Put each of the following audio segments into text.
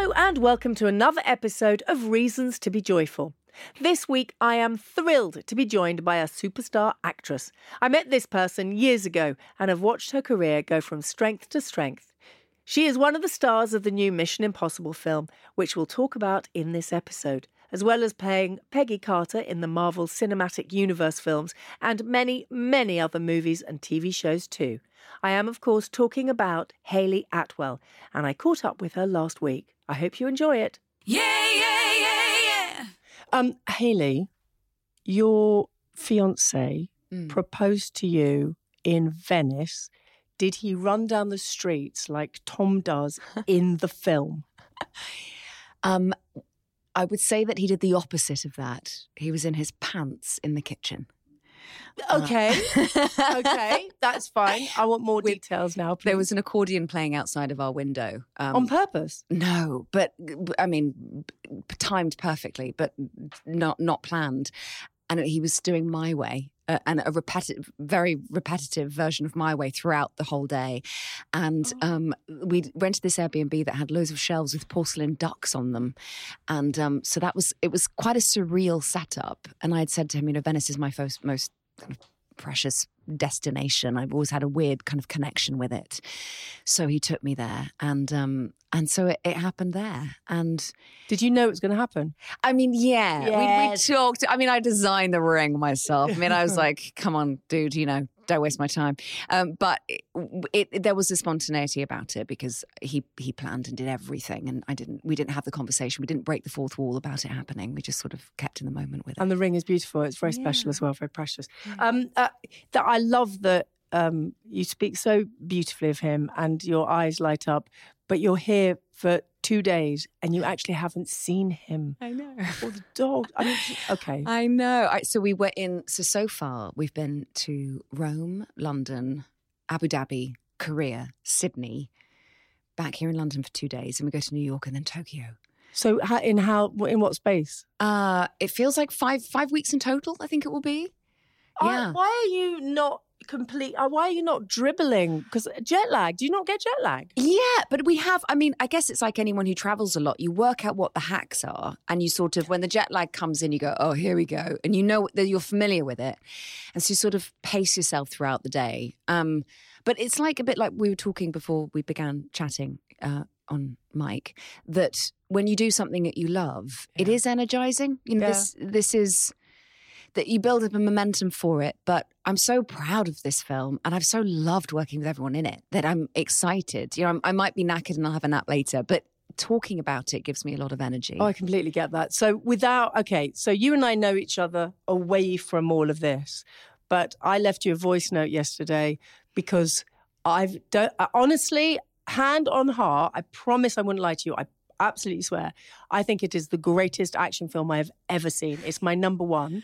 Hello, and welcome to another episode of Reasons to Be Joyful. This week, I am thrilled to be joined by a superstar actress. I met this person years ago and have watched her career go from strength to strength. She is one of the stars of the new Mission Impossible film, which we'll talk about in this episode, as well as playing Peggy Carter in the Marvel Cinematic Universe films and many, many other movies and TV shows too. I am, of course, talking about Hayley Atwell, and I caught up with her last week. I hope you enjoy it. Yeah, yeah, yeah, yeah. Um, Hayley, your fiance Mm. proposed to you in Venice. Did he run down the streets like Tom does in the film? Um, I would say that he did the opposite of that. He was in his pants in the kitchen. Uh, Okay, okay, that's fine. I want more With- details now. Please. There was an accordion playing outside of our window. Um, on purpose. No, but I mean, timed perfectly, but not not planned. And he was doing my way, uh, and a repetitive, very repetitive version of my way throughout the whole day. And um, we went to this Airbnb that had loads of shelves with porcelain ducks on them, and um, so that was it was quite a surreal setup. And I had said to him, you know, Venice is my most most kind of precious destination. I've always had a weird kind of connection with it. So he took me there, and um, and so it, it happened there. And Did you know it was going to happen? I mean, yeah, we, we talked. I mean, I designed the ring myself. I mean, I was like, "Come on, dude, you know, don't waste my time." Um, but it, it, there was a spontaneity about it because he he planned and did everything, and I didn't. We didn't have the conversation. We didn't break the fourth wall about it happening. We just sort of kept in the moment with it. And the ring is beautiful. It's very special as well, very precious. Um, uh, that I love that um, you speak so beautifully of him, and your eyes light up. But you're here for two days, and you actually haven't seen him I know. or the dog. I mean, okay. I know. I, so we were in. So so far, we've been to Rome, London, Abu Dhabi, Korea, Sydney, back here in London for two days, and we go to New York and then Tokyo. So, in how in what space? Uh, it feels like five five weeks in total. I think it will be. I- Yeah. why are you not complete? uh, Why are you not dribbling? Because jet lag. Do you not get jet lag? Yeah, but we have. I mean, I guess it's like anyone who travels a lot. You work out what the hacks are, and you sort of, when the jet lag comes in, you go, "Oh, here we go," and you know that you're familiar with it, and so you sort of pace yourself throughout the day. Um, but it's like a bit like we were talking before we began chatting uh, on mic that when you do something that you love, it Yeah. is energizing. You know, Yeah. this this is that you build up a momentum for it. But I'm so proud of this film and I've so loved working with everyone in it that I'm excited. You know, I'm, I might be knackered and I'll have a nap later, but talking about it gives me a lot of energy. Oh, I completely get that. So, without okay, so you and I know each other away from all of this, but I left you a voice note yesterday because I've don't I, uh, honestly, hand on heart, I promise I wouldn't lie to you. I absolutely swear. I think it is the greatest action film I have ever seen. It's my number one.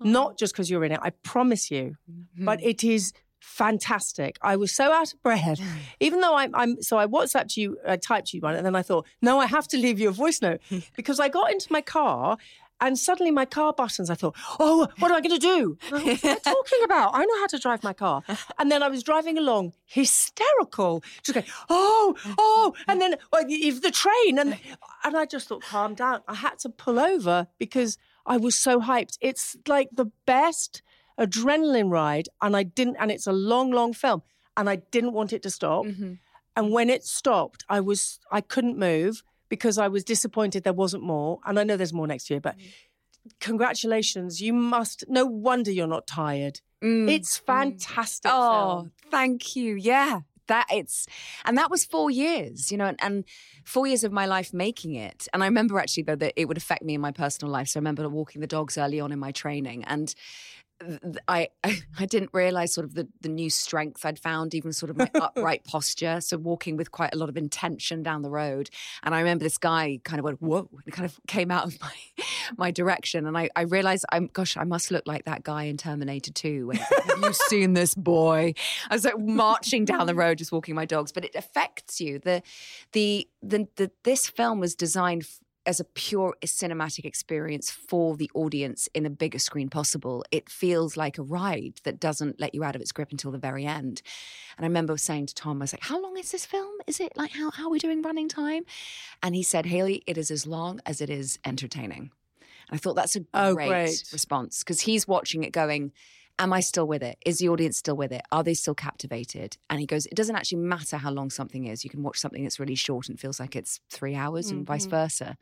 Not oh. just because you're in it, I promise you. Mm-hmm. But it is fantastic. I was so out of breath, even though I'm, I'm. So I WhatsApped you, I typed you one, and then I thought, no, I have to leave you a voice note because I got into my car And suddenly my car buttons, I thought, oh, what am I going to do? What am I talking about? I know how to drive my car. And then I was driving along, hysterical, just going, oh, oh, and then well, if the train. And, and I just thought, calm down. I had to pull over because I was so hyped. It's like the best adrenaline ride. And I didn't, and it's a long, long film. And I didn't want it to stop. Mm-hmm. And when it stopped, I was, I couldn't move because I was disappointed there wasn't more. And I know there's more next year, but mm-hmm. congratulations. You must, no wonder you're not tired. Mm. It's mm. fantastic. Oh, film. thank you. Yeah. That it's and that was four years, you know, and, and four years of my life making it. And I remember actually though that it would affect me in my personal life. So I remember walking the dogs early on in my training and I I didn't realize sort of the, the new strength I'd found, even sort of my upright posture. So walking with quite a lot of intention down the road. And I remember this guy kind of went, whoa, and kind of came out of my my direction. And I, I realized I'm gosh, I must look like that guy in Terminator 2. When, Have you seen this boy? I was like marching down the road, just walking my dogs. But it affects you. The the the, the this film was designed f- as a pure cinematic experience for the audience in the bigger screen possible. It feels like a ride that doesn't let you out of its grip until the very end. And I remember saying to Tom, I was like, How long is this film? Is it like how, how are we doing running time? And he said, Hayley, it is as long as it is entertaining. And I thought that's a Oh, great, great. response because he's watching it going, Am I still with it? Is the audience still with it? Are they still captivated? And he goes, It doesn't actually matter how long something is. You can watch something that's really short and feels like it's three hours and vice versa.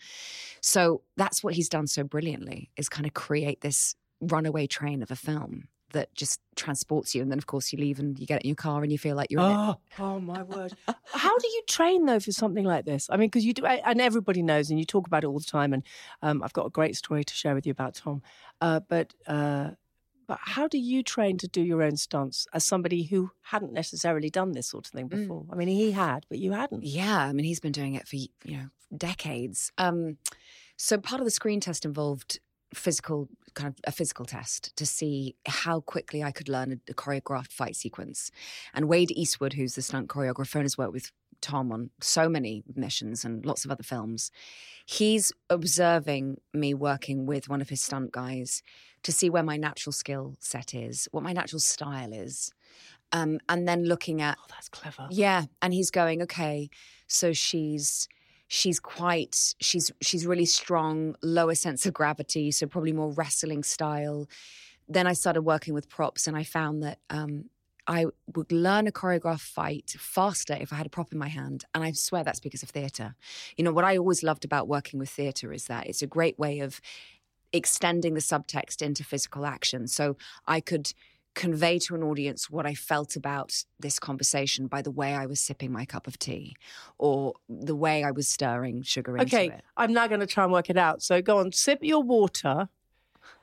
So that's what he's done so brilliantly is kind of create this runaway train of a film that just transports you. And then, of course, you leave and you get in your car and you feel like you're in it. Oh, oh my word! How do you train though for something like this? I mean, because you do, and everybody knows, and you talk about it all the time. And um, I've got a great story to share with you about Tom. Uh, but uh, but how do you train to do your own stunts as somebody who hadn't necessarily done this sort of thing before? I mean, he had, but you hadn't. Yeah, I mean, he's been doing it for you know decades. Um, so part of the screen test involved physical kind of a physical test to see how quickly I could learn a, a choreographed fight sequence. And Wade Eastwood, who's the stunt choreographer and has worked with Tom on so many missions and lots of other films, he's observing me working with one of his stunt guys to see where my natural skill set is, what my natural style is. Um, and then looking at Oh, that's clever. yeah, and he's going, okay, so she's she's quite she's she's really strong, lower sense of gravity, so probably more wrestling style. Then I started working with props, and I found that um, I would learn a choreographed fight faster if I had a prop in my hand, and I swear that's because of theatre. You know what I always loved about working with theatre is that it's a great way of extending the subtext into physical action. So I could convey to an audience what I felt about this conversation by the way I was sipping my cup of tea or the way I was stirring sugar into it. Okay, it. I'm now going to try and work it out. So go on, sip your water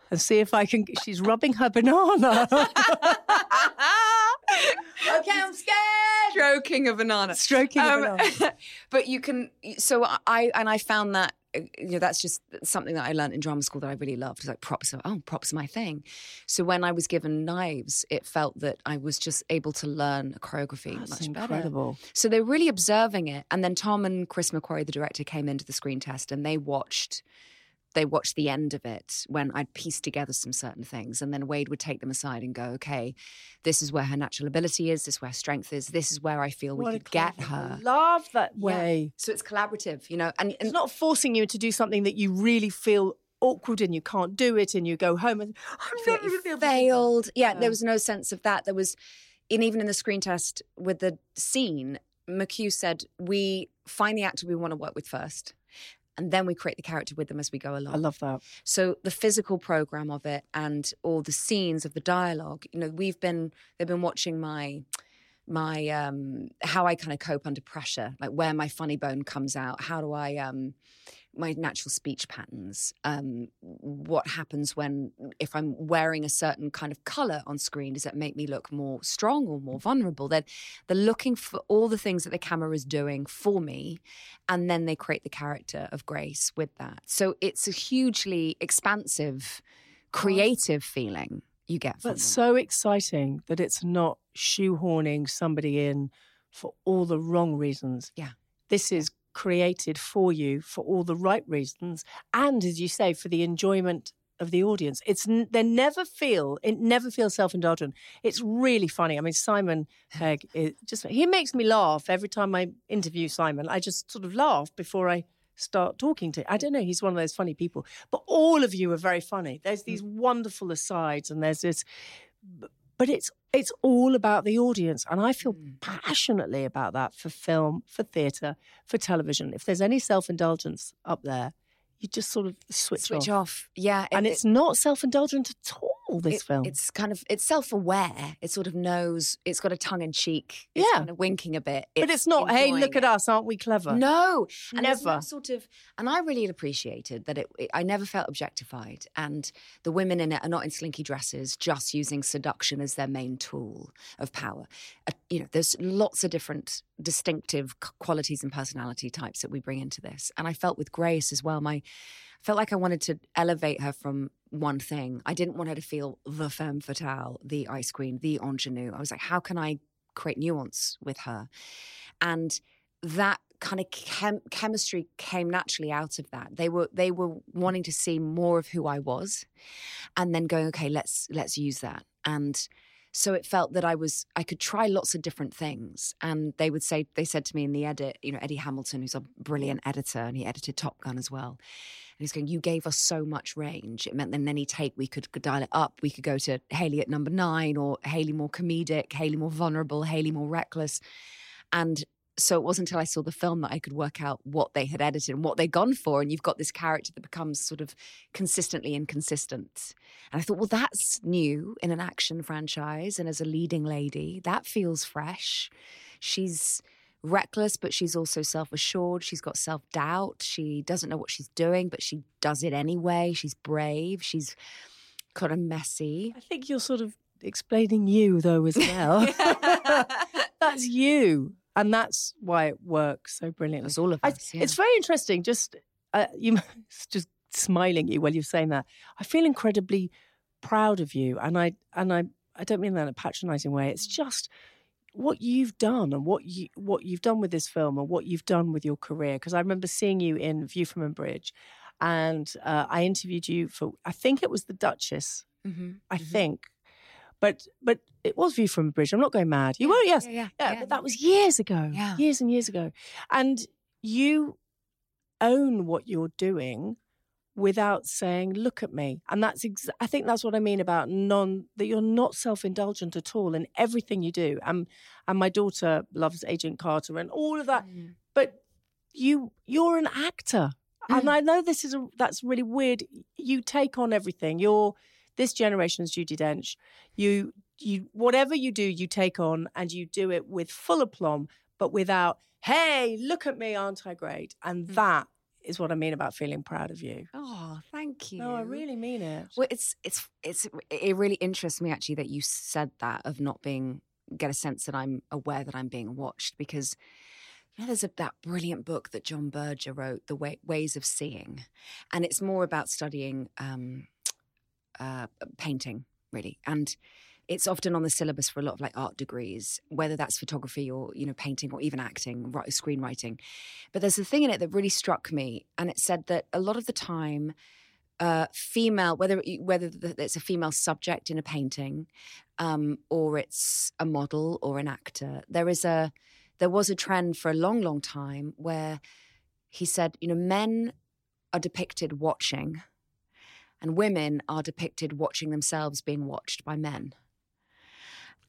and see if I can. She's rubbing her banana. okay, I'm scared. Stroking a banana. Stroking a banana. but you can. So I and I found that. uh, You know, that's just something that I learned in drama school that I really loved. It's like props are, oh, props are my thing. So when I was given knives, it felt that I was just able to learn a choreography That's much better. incredible. So they're really observing it. And then Tom and Chris McQuarrie, the director, came into the screen test and they watched they watched the end of it when I'd pieced together some certain things. And then Wade would take them aside and go, okay, this is where her natural ability is, this is where her strength is, this is where I feel we What a could get her. I love that Yeah. way. So it's collaborative, you know, and, It's not forcing you to do something that you really feel awkward and you can't do it and you go home and I'm not you going to be able to do that." failed. Yeah, Yeah. there was no sense of that. There was, and even in the screen test with the scene, McQ said, we find the actor we want to work with first. And then we create the character with them as we go along. I love that. So the physical program of it and all the scenes of the dialogue, you know, we've been they've been watching my my um how I kind of cope under pressure, like where my funny bone comes out, how do I um my natural speech patterns, um what happens when if I'm wearing a certain kind of color on screen, does that make me look more strong or more vulnerable? Then they're looking for all the things that the camera is doing for me and then they create the character of Grace with that. So it's a hugely expansive, creative feeling you get But them. so exciting that it's not shoehorning somebody in for all the wrong reasons. Yeah. This is created for you for all the right reasons, and as you say, for the enjoyment of the audience. It's they never feel it never feels self indulgent. It's really funny. I mean, Simon Pegg is just he makes me laugh every time I interview Simon. I just sort of laugh before I start talking to. I don't know. He's one of those funny people. But all of you are very funny. There's these mm. wonderful asides, and there's this. But it's it's all about the audience, and I feel mm. passionately about that for film, for theatre, for television. If there's any self indulgence up there, you just sort of switch, Switch off. off. Yeah. And it- it's not self indulgent at all. This it- film. It's kind of it's self-aware. It sort of knows. It's got a tongue in cheek. It's Yeah. kind of winking a bit. but it's not. Hey, look at us! Aren't we clever? No, and Never. sort of, and I really appreciated that it, it. I never felt objectified, and the women in it are not in slinky dresses, just using seduction as their main tool of power. Uh, you know, there's lots of different distinctive qualities and personality types that we bring into this, and I felt with Grace as well. My felt like I wanted to elevate her from one thing. I didn't want her to feel the femme fatale, the ice queen, the ingenue. I was like, how can I create nuance with her? And that kind of chem- chemistry came naturally out of that. They were they were wanting to see more of who I was, and then going, okay, let's let's use that. And so it felt that I was I could try lots of different things. And they would say they said to me in the edit, you know, Eddie Hamilton, who's a brilliant editor, and he edited Top Gun as well. And he's going, You gave us so much range. It meant that any take we could, could dial it up. We could go to Hayley at number nine or Hayley more comedic, Hayley more vulnerable, Hayley more reckless. And so it wasn't until I saw the film that I could work out what they had edited and what they'd gone for. And you've got this character that becomes sort of consistently inconsistent. And I thought, well, that's new in an action franchise. And as a leading lady, that feels fresh. She's reckless, but she's also self assured. She's got self doubt. She doesn't know what she's doing, but she does it anyway. She's brave. She's kind of messy. I think you're sort of explaining you though as well. that's you, and that's why it works so brilliantly. That's all of I- us. yeah. It's very interesting. Just uh, you, just smiling at you while you're saying that. I feel incredibly proud of you, and I and I I don't mean that in a patronising way. It's just what you've done and what you what you've done with this film and what you've done with your career. Because I remember seeing you in View from a Bridge, and uh, I interviewed you for I think it was the Duchess. Mhm, I mhm. think. But but it was View from a Bridge. I'm not going mad. You were, yes. Yeah, yeah, Yeah, yeah. but that was years ago. Yeah. Years and years ago. And you own what you're doing without saying, look at me. And that's, ex- I think that's what I mean about non, that you're not self indulgent at all in everything you do. And, and my daughter loves Agent Carter and all of that. Mm. But you, you're an actor. And Mm. I know this is a, that's really weird. You take on everything. You're this generation's Judi Dench. You you whatever you do, you take on and you do it with full aplomb, but without, hey, look at me, aren't I great? And Mm. that is what I mean about feeling proud of you. Oh, thank you. No, I really mean it. Well, it's it's it's it really interests me actually that you said that of not being get a sense that I'm aware that I'm being watched because you know there's a, that brilliant book that John Berger wrote, The Way, Ways of Seeing, and it's more about studying um, uh, painting really, and it's often on the syllabus for a lot of like art degrees, whether that's photography or you know painting or even acting, screenwriting. But there's a thing in it that really struck me, and it said that a lot of the time uh, female, whether whether it's a female subject in a painting, um, or it's a model or an actor, there is a there was a trend for a long, long time where he said, you know, men are depicted watching, and women are depicted watching themselves being watched by men.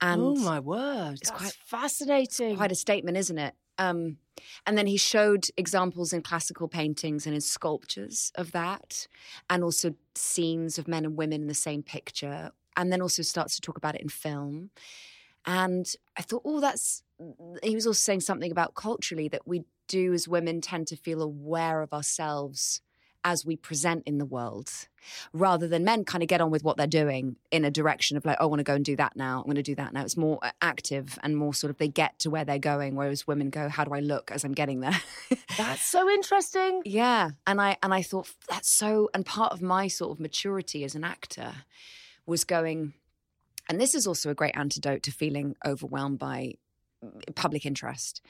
And oh my word. it's That's quite- fascinating. quite a statement, isn't it? Um, and then he showed examples in classical paintings and in sculptures of that, and also scenes of men and women in the same picture. And then also starts to talk about it in film. And I thought, oh, that's. He was also saying something about culturally that we do as women tend to feel aware of ourselves as we present in the world, rather than men kind of get on with what they're doing in a direction of like, oh, I want to go and do that now. I'm going to do that now. It's more uh, active and more sort of they get to where they're going, whereas women go, how do I look as I'm getting there? That's so interesting. yeah, and I and I thought that's so. And part of my sort of maturity as an actor was going, and this is also a great antidote to feeling overwhelmed by mm, public interest.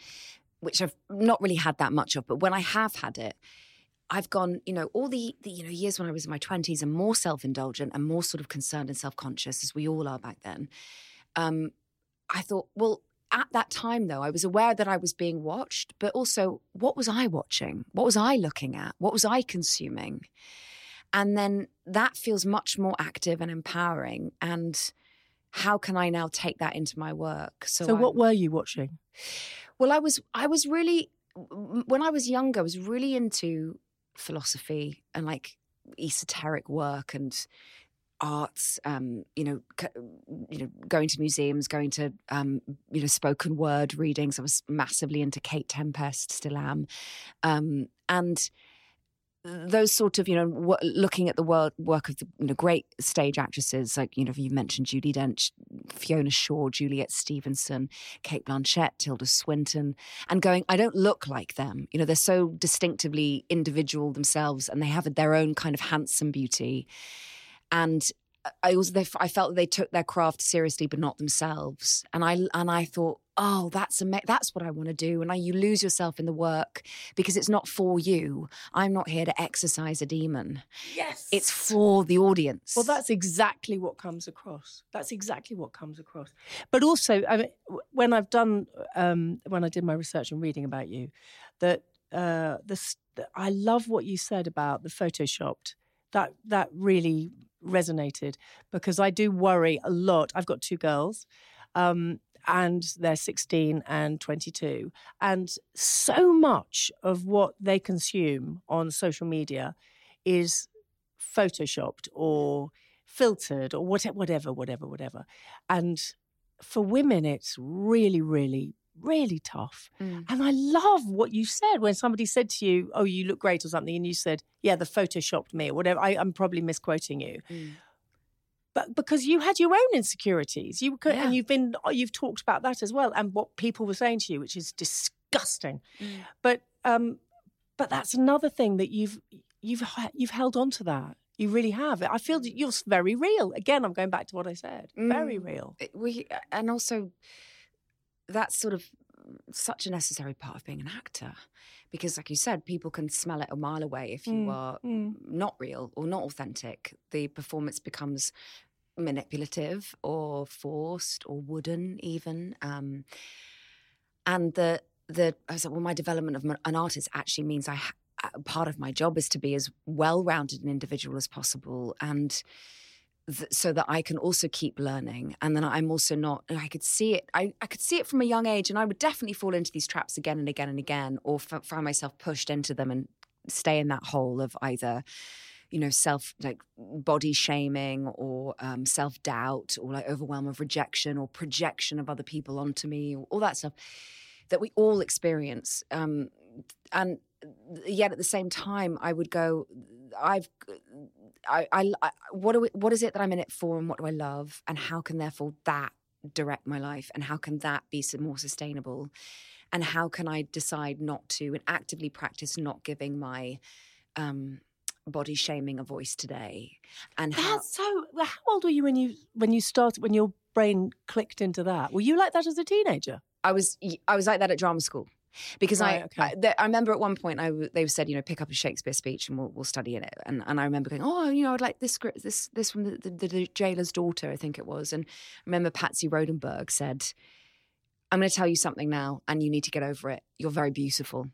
which I've not really had that much of, but when I have had it, I've gone, you know, all the, the you know years when I was in my twenties and more self indulgent and more sort of concerned and self conscious as we all are back then. Um, I thought, well, at that time though, I was aware that I was being watched, but also what was I watching? What was I looking at? What was I consuming? And then that feels much more active and empowering. And how can I now take that into my work? So, So, what I'm- were you watching? well, I was I was really when I was younger, I was really into philosophy and like esoteric work and arts. Um, you know, you know, going to museums, going to um, you know spoken word readings. I was massively into Kate Tempest, still am, um, and those sort of you know w- looking at the world work of the you know great stage actresses like you know you mentioned Judi Dench, Fiona Shaw, Juliet Stevenson, Cate Blanchett, Tilda Swinton, and going I don't look like them. You know they're so distinctively individual themselves, and they have their own kind of handsome beauty, and. I also they, I felt that they took their craft seriously, but not themselves. And I and I thought, oh, that's ama- that's what I want to do. And I, you lose yourself in the work because it's not for you. I'm not here to exercise a demon. Yes. It's for the audience. Well, that's exactly what comes across. That's exactly what comes across. But also, I mean, when I've done, um, when I did my research and reading about you, that uh, this, I love what you said about the photoshopped. That that really resonated because I do worry a lot. I've got two girls. Um, and they're 16 and 22. And so much of what they consume on social media is photoshopped or filtered or whatever, whatever, whatever, whatever. And for women, it's really, really, really tough. Mm. And I love what you said when somebody said to you, "Oh, you look great" or something, and you said, "Yeah, the photoshopped me" or whatever. I, I'm probably misquoting you, Mm. but because you had your own insecurities, you could, Yeah. and you've been, you've talked about that as well, and what people were saying to you, which is disgusting. Mm. But um, but that's another thing that you've you've you've held on to that. You really have. I feel that you're very real. Again, I'm going back to what I said. Very Mm. real. We and also that's sort of such a necessary part of being an actor because like you said people can smell it a mile away if you Mm, are mm. not real or not authentic the performance becomes manipulative or forced or wooden even um and the the I was like, well my development of an artist actually means I ha- part of my job is to be as well-rounded an individual as possible and th- so that I can also keep learning. And then I'm also not, I could see it, I, I could see it from a young age, and I would definitely fall into these traps again and again and again, or f- find myself pushed into them and stay in that hole of either. You know, self like body shaming or um, self doubt or like overwhelm of rejection or projection of other people onto me, all that stuff that we all experience. Um, and yet at the same time, I would go, I've I, I, I what we, what is it that I'm in it for, and what do I love, and how can therefore that direct my life, and how can that be more sustainable, and how can I decide not to and actively practice not giving my um, body shaming a voice today, and how That's so. How old were you when you when you started when your brain clicked into that? Were you like that as a teenager? I was I was like that at drama school. Because Right, I, okay. I, there- I remember at one point I w- they said you know pick up a Shakespeare speech and we'll, we'll study in it. And, and I remember going oh you know I'd like this script this this from the, the, the jailer's daughter I think it was. And I remember Patsy Rodenburg said I'm going to tell you something now and you need to get over it. You're very beautiful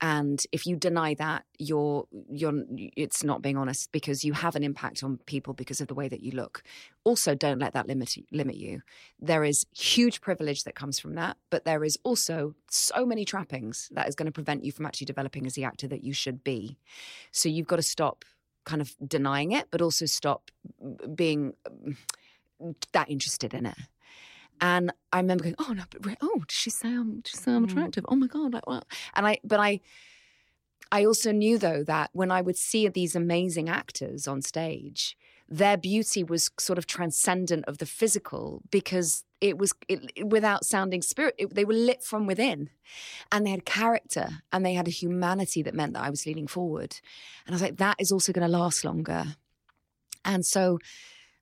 and if you deny that you're you're it's not being honest because you have an impact on people because of the way that you look. Also don't let that limit limit you. There is huge privilege that comes from that but there is also so many trappings that is going to prevent you from actually developing as the actor that you should be. So you've got to stop kind of denying it but also stop being um, that interested in it and I remember going, "Oh no, but oh, did she say I'm, did she say I'm Mm. attractive? Oh my god!" Like, well, and I, but I, I also knew though that when I would see these amazing actors on stage, their beauty was sort of transcendent of the physical because it was it, it- without sounding spirit. It, they were lit from within, and they had character and they had a humanity that meant that I was leaning forward. And I was like, that is also going to last longer. And so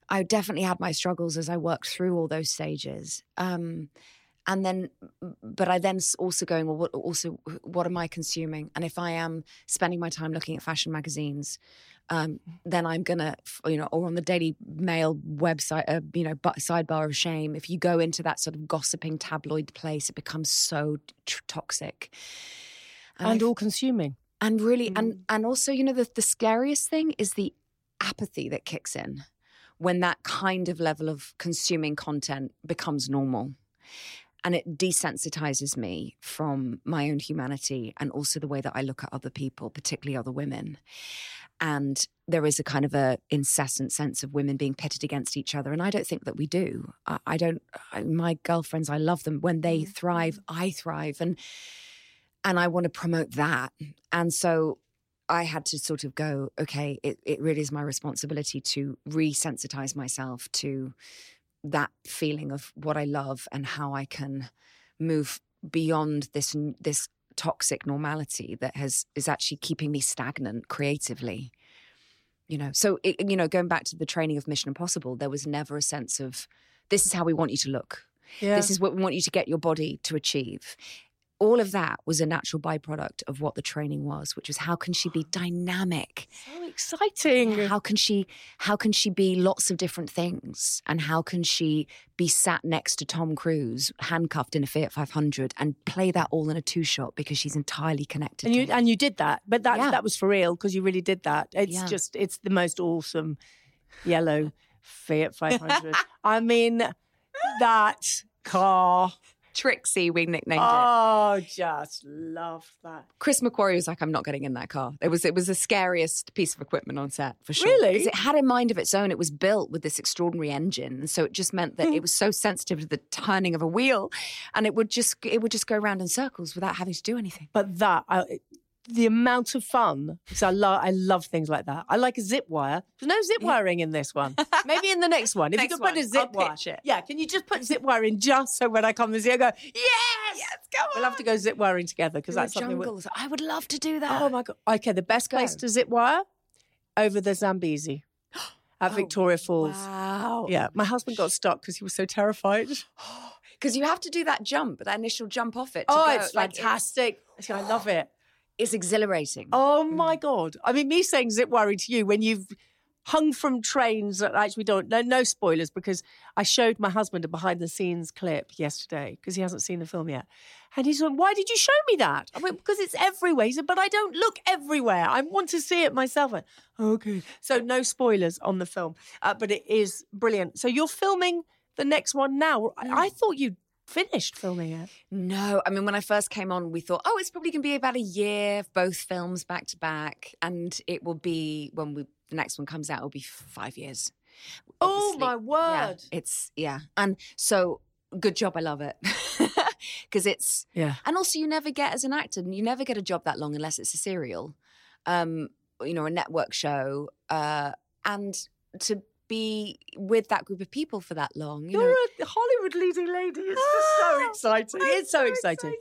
I definitely had my struggles as I worked through all those stages. Um, and then but i then also going well what also what am i consuming and if i am spending my time looking at fashion magazines um, then i'm gonna you know or on the daily mail website uh, you know sidebar of shame if you go into that sort of gossiping tabloid place it becomes so tr- toxic and, f- all consuming. and really Mm. and and also you know the, the scariest thing is the apathy that kicks in when that kind of level of consuming content becomes normal and it desensitizes me from my own humanity and also the way that I look at other people, particularly other women. And there is a kind of a incessant sense of women being pitted against each other, and I don't think that we do. I, I don't. I, my girlfriends, I love them. When they mm-hmm. thrive, I thrive, and and I want to promote that. And so I had to sort of go, okay, it, it really is my responsibility to resensitize myself to that feeling of what I love and how I can move beyond this this toxic normality that has is actually keeping me stagnant creatively. You know, so it, you know, going back to the training of Mission Impossible, there was never a sense of this is how we want you to look. Yeah. This is what we want you to get your body to achieve. All of that was a natural byproduct of what the training was, which was how can she be dynamic? so exciting. How can she how can she be lots of different things? And how can she be sat next to Tom Cruise, handcuffed in a Fiat 500, and play that all in a two shot because she's entirely connected. and to you and you did that, but that Yeah. that was for real because you really did that. It's Yeah. just it's the most awesome yellow Fiat 500. I mean, that car. Trixie, we nicknamed it. Oh, just love that. Chris McQuarrie was like, "I'm not getting in that car." It was it was the scariest piece of equipment on set for sure. Really? because it had a mind of its own. It was built with this extraordinary engine, and so it just meant that it hmm. was so sensitive to the turning of a wheel, and it would just it would just go around in circles without having to do anything. But that, I, the amount of fun, because I love, I love things like that. I like a zip wire. There's no zip wiring in this one. Maybe in the next one. If Next you could put a zip I'll wire. pitch it. Yeah, can you just put zip wire in just so when I come and see, I go, yes, Yes, come We'll have to go zip wiring together because that's something. we-. I would love to do that. Oh my god! Okay, the best place to zip wire over the Zambezi at Oh, Victoria Falls. Wow. Yeah, my husband got stuck because he was so terrified. Because you have to do that jump, that initial jump off it. to Oh, go. it's Like, fantastic! I love it. It's exhilarating. Oh my god! I mean, me saying zip wiring to you when you've hung from trains that actually don't. No, no spoilers because I showed my husband a behind the scenes clip yesterday because he hasn't seen the film yet, and he's like, "Why did you show me that?" I went, "Because it's everywhere." He said, "But I don't look everywhere. I want to see it myself." Went, okay, so no spoilers on the film, uh, but it is brilliant. So you're filming the next one now. I, I thought you'd finished filming it. No, I mean, when I first came on, we thought, oh, it's probably going to be about a year, both films back to back. And it will be, when we, the next one comes out, it'll be five years. Oh, Obviously. my Yeah, word. it's, yeah. And so, good job. I love it. Because it's, Yeah. and also you never get, as an actor, you never get a job that long unless it's a serial, um, you know, a network show. Uh, and to be with that group of people for that long, you You're know. a Hollywood leading lady. It's just so ah, exciting. It's so exciting.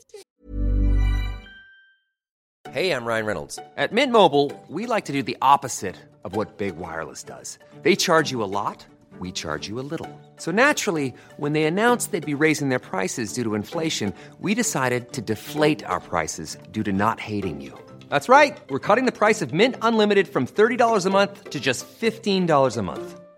Hey, I'm Ryan Reynolds. At Mint Mobile, we like to do the opposite of what Big Wireless does. They charge you a lot, we charge you a little. So naturally, when they announced they'd be raising their prices due to inflation, we decided to deflate our prices due to not hating you. That's right. We're cutting the price of Mint Unlimited from $30 a month to just $15 a month.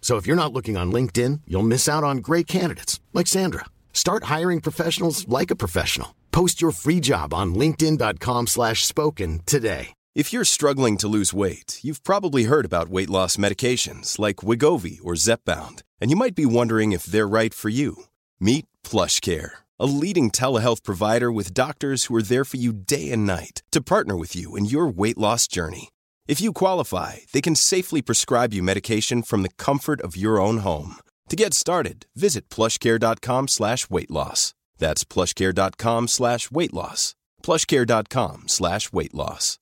So if you're not looking on LinkedIn, you'll miss out on great candidates like Sandra. Start hiring professionals like a professional. Post your free job on linkedin.com slash spoken today. If you're struggling to lose weight, you've probably heard about weight loss medications like Wegovy or Zepbound, and you might be wondering if they're right for you. Meet PlushCare, a leading telehealth provider with doctors who are there for you day and night to partner with you in your weight loss journey. If you qualify, they can safely prescribe you medication from the comfort of your own home. To get started, visit plushcare.com slash weight loss. That's plushcare.com slash weight loss. Plushcare.com slash weight loss.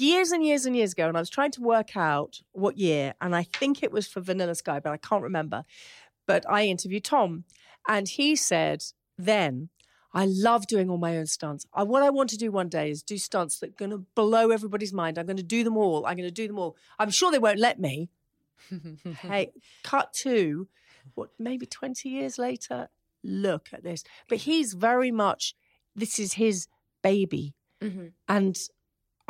years and years and years ago, and I was trying to work out what year, and I think it was for Vanilla Sky, but I can't remember. But I interviewed Tom, and he said then, I love doing all my own stunts. I, what I want to do one day is do stunts that are going to blow everybody's mind. I'm going to do them all. I'm going to do them all. I'm sure they won't let me. hey, cut to what maybe 20 years later. Look at this. But he's very much, this is his baby. Mm-hmm. And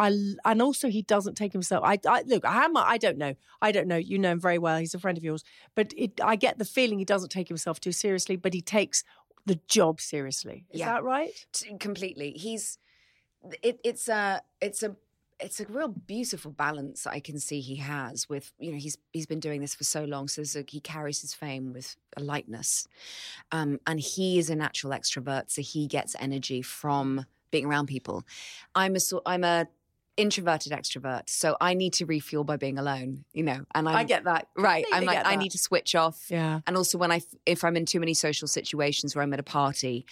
I and also he doesn't take himself. I, I look. I am. I don't know. I don't know. You know him very well. He's a friend of yours. But it, I get the feeling he doesn't take himself too seriously. But he takes the job seriously. Is Yeah. that right? T- completely. He's it, it's a it's a it's a real beautiful balance I can see he has with you know he's he's been doing this for so long so a, he carries his fame with a lightness um, and he is a natural extrovert so he gets energy from being around people I'm a sort I'm a introverted extrovert so I need to refuel by being alone you know and I'm, I get that. right I'm like I need to switch off Yeah. and also when I if I'm in too many social situations where I'm at a party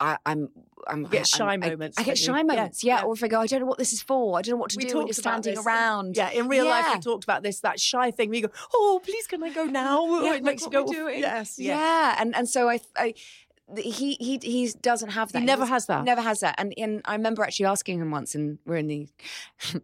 I, I'm, I'm You get shy I'm- moments, I, get don't you? shy moments, yeah, yeah. Or if I go, I don't know what this is for. I don't know what to We do when you're standing this. around. Yeah, in real life, Yeah. we talked about this. That shy thing. We go, oh, please, can I go now? Yeah, it makes you go, we're "Oh, doing. yes, yeah. yeah. and and so I, I he he he doesn't have that. He never does- has that. Never has that. And and I remember actually asking him once, and we're in the.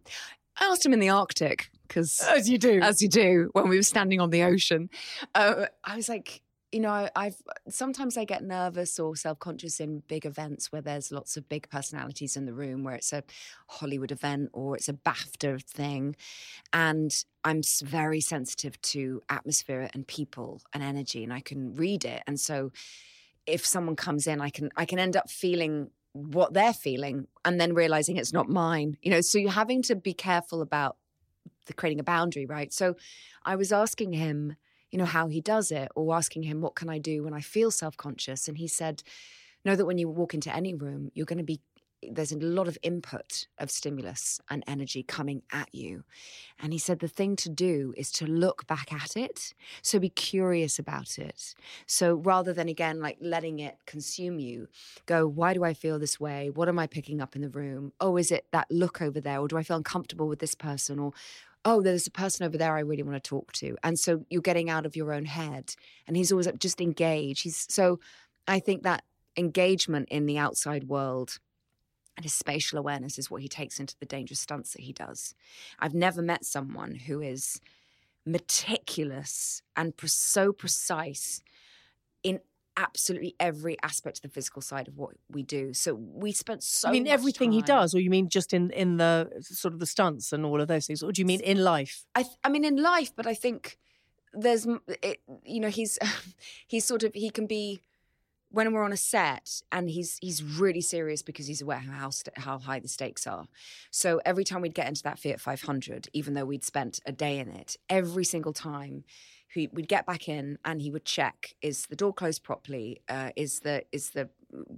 I asked him in the Arctic because As you do. as you do when we were standing on the ocean. Uh, I was like, you know, I- I've sometimes I get nervous or self conscious in big events where there's lots of big personalities in the room, where it's a Hollywood event or it's a BAFTA thing, and I'm very sensitive to atmosphere and people and energy, and I can read it, and so if someone comes in, I can I can end up feeling what they're feeling and then realizing it's not mine. You know, so you're having to be careful about the creating a boundary, right? So I was asking him, you know, how he does it, or asking him, what can I do when I feel self conscious? And he said, know that when you walk into any room, you're going to be there's a lot of input of stimulus and energy coming at you. And he said the thing to do is to look back at it. So be curious about it. So rather than again like letting it consume you, go, why do I feel this way? What am I picking up in the room? Oh, is it that look over there? Or do I feel uncomfortable with this person? Or oh, there's a person over there I really want to talk to. And so you're getting out of your own head. And he's always like, just engage. He's so I think that engagement in the outside world and his spatial awareness is what he takes into the dangerous stunts that he does. I've never met someone who is meticulous and pre- so precise in absolutely every aspect of the physical side of what we do. So we spent so. I mean, everything he does, or you mean just in in the sort of the stunts and all of those things, or do you mean in life? I, th- I mean, in life, but I think there's, it, you know, he's he's sort of he can be when we're on a set and he's he's really serious because he's aware how st- how high the stakes are. So every time we'd get into that Fiat 500, even though we'd spent a day in it, every single time. He, we'd get back in and he would check: is the door closed properly? Uh, is the is the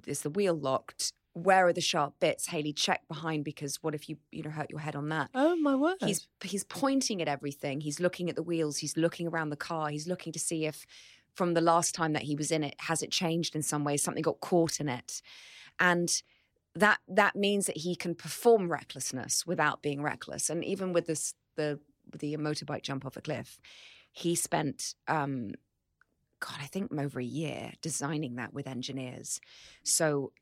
is the wheel locked? Where are the sharp bits? Hayley, check behind because what if you you know hurt your head on that? Oh my word! He's he's pointing at everything. He's looking at the wheels. He's looking around the car. He's looking to see if from the last time that he was in it has it changed in some way. Something got caught in it, and that that means that he can perform recklessness without being reckless. And even with this the the motorbike jump off a cliff, he spent. Um, God, I think over a year designing that with engineers. So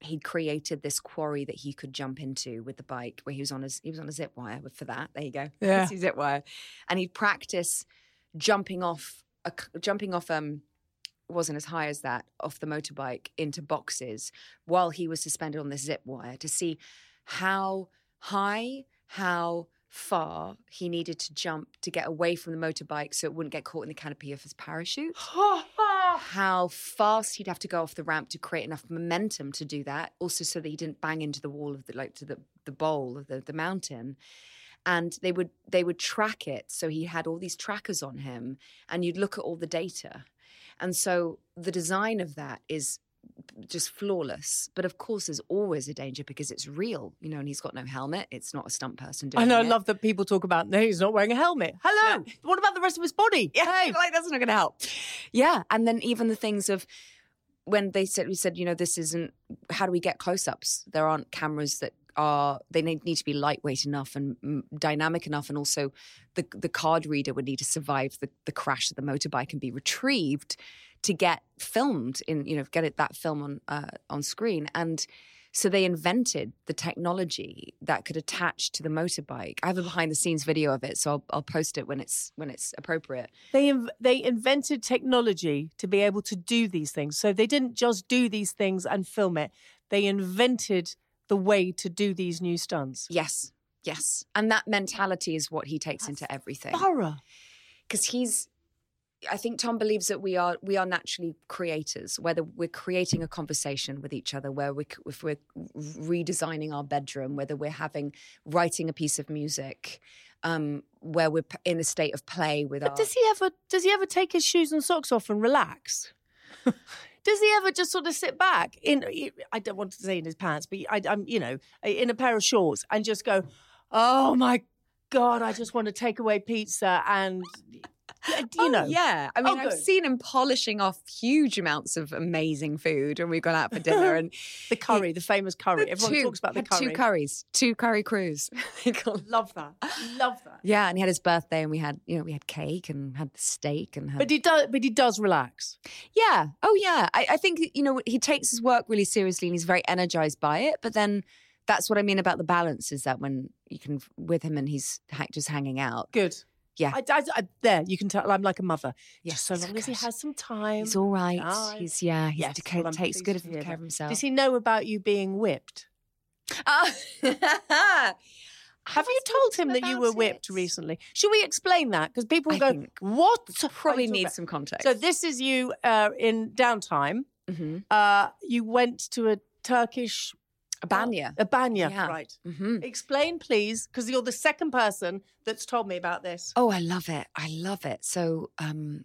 he created this quarry that he could jump into with the bike where he was on his he was on a zip wire for that there you go Yeah. Zip wire and he'd practice jumping off a, jumping off um wasn't as high as that off the motorbike into boxes while he was suspended on this zip wire to see how high how far he needed to jump to get away from the motorbike so it wouldn't get caught in the canopy of his parachute how fast he'd have to go off the ramp to create enough momentum to do that. Also, so that he didn't bang into the wall of the like to the the bowl of the the mountain. And they would they would track it. So he had all these trackers on him, and you'd look at all the data. And so the design of that is just flawless. But of course, there's always a danger because it's real, you know, and he's got no helmet. It's not a stunt person doing it. I know. I love that people talk about no, he's not wearing a helmet. Hello. What about the rest of his body? Yeah, Hey. like that's not going to help. Yeah, and then even the things of when they said we said you know this isn't how do we get close-ups? There aren't cameras that are they need, to be lightweight enough and mm, dynamic enough, and also the the card reader would need to survive the the crash of the motorbike and be retrieved to get filmed in you know get it that film on uh, on screen and. So they invented the technology that could attach to the motorbike. I have a behind the scenes video of it, so I'll, I'll post it when it's when it's appropriate. They inv- they invented technology to be able to do these things. So they didn't just do these things and film it. They invented the way to do these new stunts. Yes, yes. And that mentality is what he takes into everything. Because he's I think Tom believes that we are we are naturally creators, whether we're creating a conversation with each other, where we if we're redesigning our bedroom, whether we're having writing a piece of music, um, where we're in a state of play with But our does he ever does he ever take his shoes and socks off and relax? does he ever just sort of sit back in? Uh, I don't want to say in his pants, but I, I'm you know in a pair of shorts and just go, oh my god, I just want to take away pizza and you Oh, know yeah. I mean, Oh, I've good. seen him polishing off huge amounts of amazing food when we've gone out for dinner and the curry, the famous curry. Everyone two, talks about the curry. Two curries, two curry crews. They call it. Love that. Love that. yeah, and he had his birthday, and we had you know we had cake and had the steak and had But he does. But he does relax. yeah, oh yeah. I, I think you know he takes his work really seriously, and he's very energized by it. But then that's what I mean about the balance is that when you can with him and he's ha- just hanging out. Good. Yeah. I, I, I- there, you can tell I'm like a mother. Yes, Just so long as he has some time. He's all right. He's yeah. he Yes, well, takes good care of himself. Does he know about you being whipped? Ah. Have you told him that you were whipped it? recently? Should we explain that? Because people I go, "What?" Probably I'm talking needs about- some context. So this is you uh, in downtime. hmm Uh, you went to a Turkish a banya. a banya, Yeah. right? hmm Explain, please, because you're the second person that's told me about this. Oh, I love it. I love it. So, um,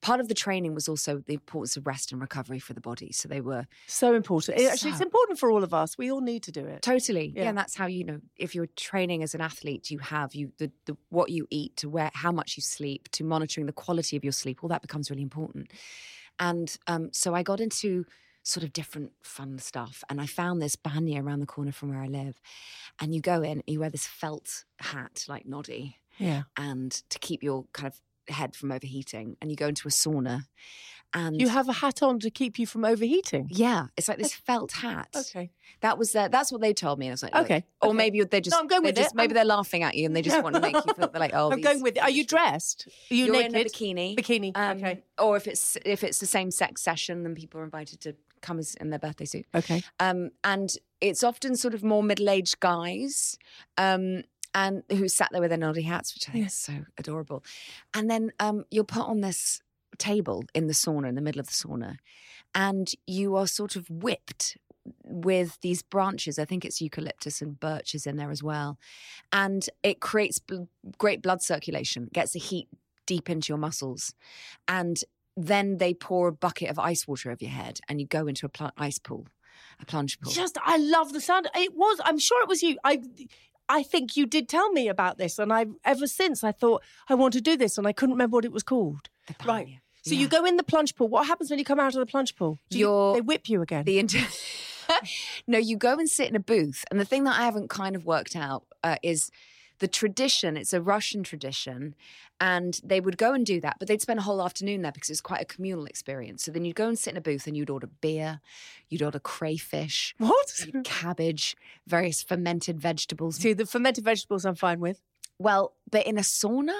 part of the training was also the importance of rest and recovery for the body. So they were So important. It- Actually, it's important for all of us. We all need to do it. totally, yeah. Yeah. And that's how you know if you're training as an athlete, you have you the, the what you eat, to where how much you sleep, to monitoring the quality of your sleep. All that becomes really important. And um, so I got into sort of different fun stuff, and I found this banya around the corner from where I live. And you go in, you wear this felt hat like Noddy. Yeah. and to keep your kind of head from overheating and you go into a sauna and You have a hat on to keep you from overheating. yeah it's like this felt hat Okay. that was their, that's what they told me and I was like look. Okay, or okay. maybe they're just No, I'm going with just, it. maybe I'm- they're laughing at you and they just want to make you feel they're like oh I'm these- going with it. Are you dressed? Are you you're naked? in a bikini Bikini. Um, okay. or if it's if it's the same sex session then people are invited to come in their birthday suit Okay. um, and it's often sort of more middle-aged guys um, and who sat there with their noddy hats, which I think is so adorable. And then um, you're put on this table in the sauna, in the middle of the sauna, and you are sort of whipped with these branches. I think it's eucalyptus and birches in there as well, and it creates bl- great blood circulation, gets the heat deep into your muscles, and then they pour a bucket of ice water over your head, and you go into a pl- ice pool, a plunge pool. Just, I love the sound. It was. I'm sure it was you. I, I think you did tell me about this, and I ever since I thought I want to do this, and I couldn't remember what it was called. Right. So Yeah. you go in the plunge pool. What happens when you come out of the plunge pool? Do you- they whip you again. The inter- no, you go and sit in a booth, and the thing that I haven't kind of worked out uh, is the tradition. It's a Russian tradition, and they would go and do that, but they'd spend a whole afternoon there because it's quite a communal experience. So then you'd go and sit in a booth, and you'd order beer, you'd order crayfish, what? cabbage, various fermented vegetables. See, the fermented vegetables I'm fine with. Well, but in a sauna.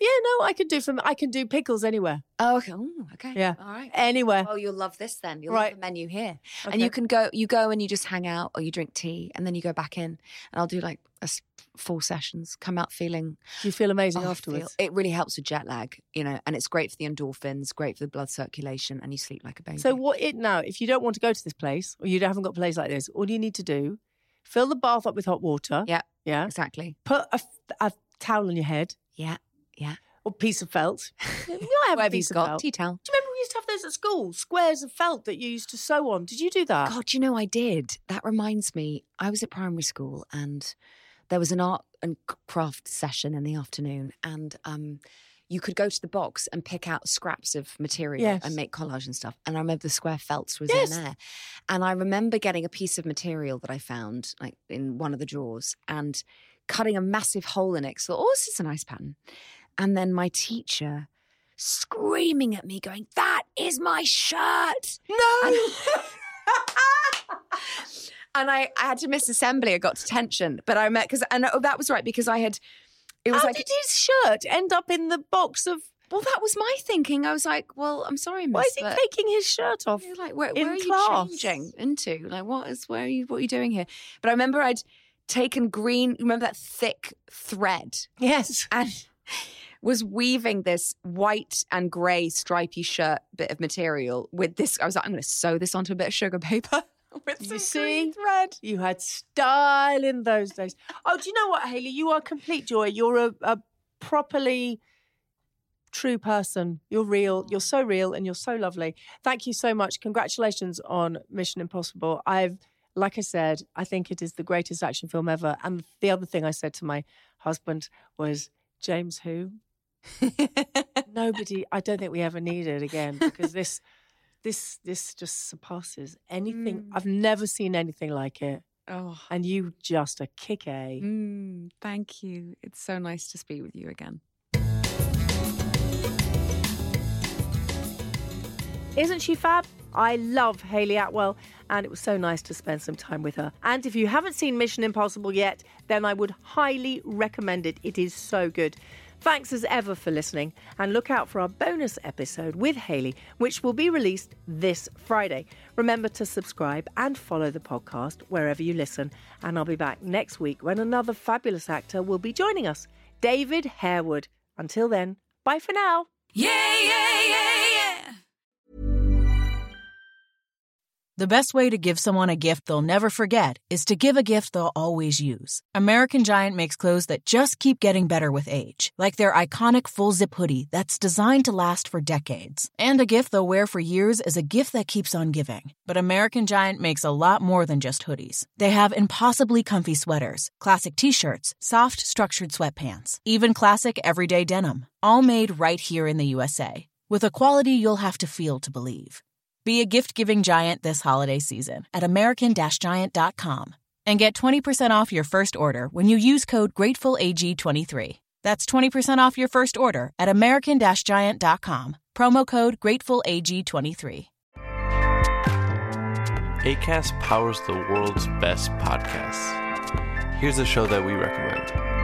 Yeah, no, I can do from I can do pickles anywhere. Oh, okay. Ooh, okay. Yeah. All right. Anywhere. Well, you'll love this then. You'll Right. love the menu here, and you can go. You go and you just hang out, or you drink tea, and then you go back in. And I'll do like a four sessions. Come out feeling you feel amazing oh, afterwards? feel- it really helps with jet lag, you know, and it's great for the endorphins, great for the blood circulation, and you sleep like a baby. So what it now, if you don't want to go to this place or you haven't got a place like this, all you need to do, fill the bath up with hot water. yeah, Yeah. exactly. Put a, a towel on your head Yeah, yeah. or piece of felt. You might have a piece you've of got, felt. tea towel. Do you remember we used to have those at school, squares of felt that you used to sew on. Did you do that? God, you know, I did. That reminds me, I was at primary school and there was an art and craft session in the afternoon, and um, you could go to the box and pick out scraps of material Yes. and make collage and stuff. And I remember the square felts was Yes. in there, and I remember getting a piece of material that I found like in one of the drawers and cutting a massive hole in it. So, oh, this is a nice pattern. And then my teacher screaming at me, going, "That is my shirt!" No. and I, I had to miss assembly. I got detention, but I met because and oh, that was right because I had. It was How like did his shirt end up in the box of? well, that was my thinking. I was like, well, I'm sorry, miss. Why is he taking his shirt off? you're like, where, where are class? you changing into? Like, what is where are you? What are you doing here? But I remember I'd taken green. Remember that thick thread Yes. and was weaving this white and grey stripy shirt bit of material with this. I was like, I'm going to sew this onto a bit of sugar paper with You some see? green thread. You had style in those days. Oh, do you know what, Hayley? You are complete joy. You're a, a properly true person. You're real. Oh. You're so real and you're so lovely. Thank you so much. Congratulations on Mission Impossible. I've, like I said, I think it is the greatest action film ever. And the other thing I said to my husband was, James, who? Nobody, I don't think we ever need it again because this. This this just surpasses anything. I've never seen anything like it. Oh. And you just a kick A. Mm, thank you. It's so nice to speak with you again. Isn't she fab? I love Hayley Atwell, and it was so nice to spend some time with her. And if you haven't seen Mission Impossible yet, then I would highly recommend it. It is so good. Thanks as ever for listening, and look out for our bonus episode with Hayley, which will be released this Friday. Remember to subscribe and follow the podcast wherever you listen, and I'll be back next week when another fabulous actor will be joining us, David Harewood. Until then, bye for now. Yeah, yeah, yeah, yeah. The best way to give someone a gift they'll never forget is to give a gift they'll always use. American Giant makes clothes that just keep getting better with age, like their iconic full zip hoodie that's designed to last for decades. And a gift they'll wear for years is a gift that keeps on giving. But American Giant makes a lot more than just hoodies. They have impossibly comfy sweaters, classic t shirts, soft, structured sweatpants, even classic everyday denim, all made right here in the USA, with a quality you'll have to feel to believe. Be a gift giving giant this holiday season at American Giant.com and get 20% off your first order when you use code GratefulAG23. That's 20% off your first order at American Giant.com. Promo code GratefulAG23. ACAST powers the world's best podcasts. Here's a show that we recommend.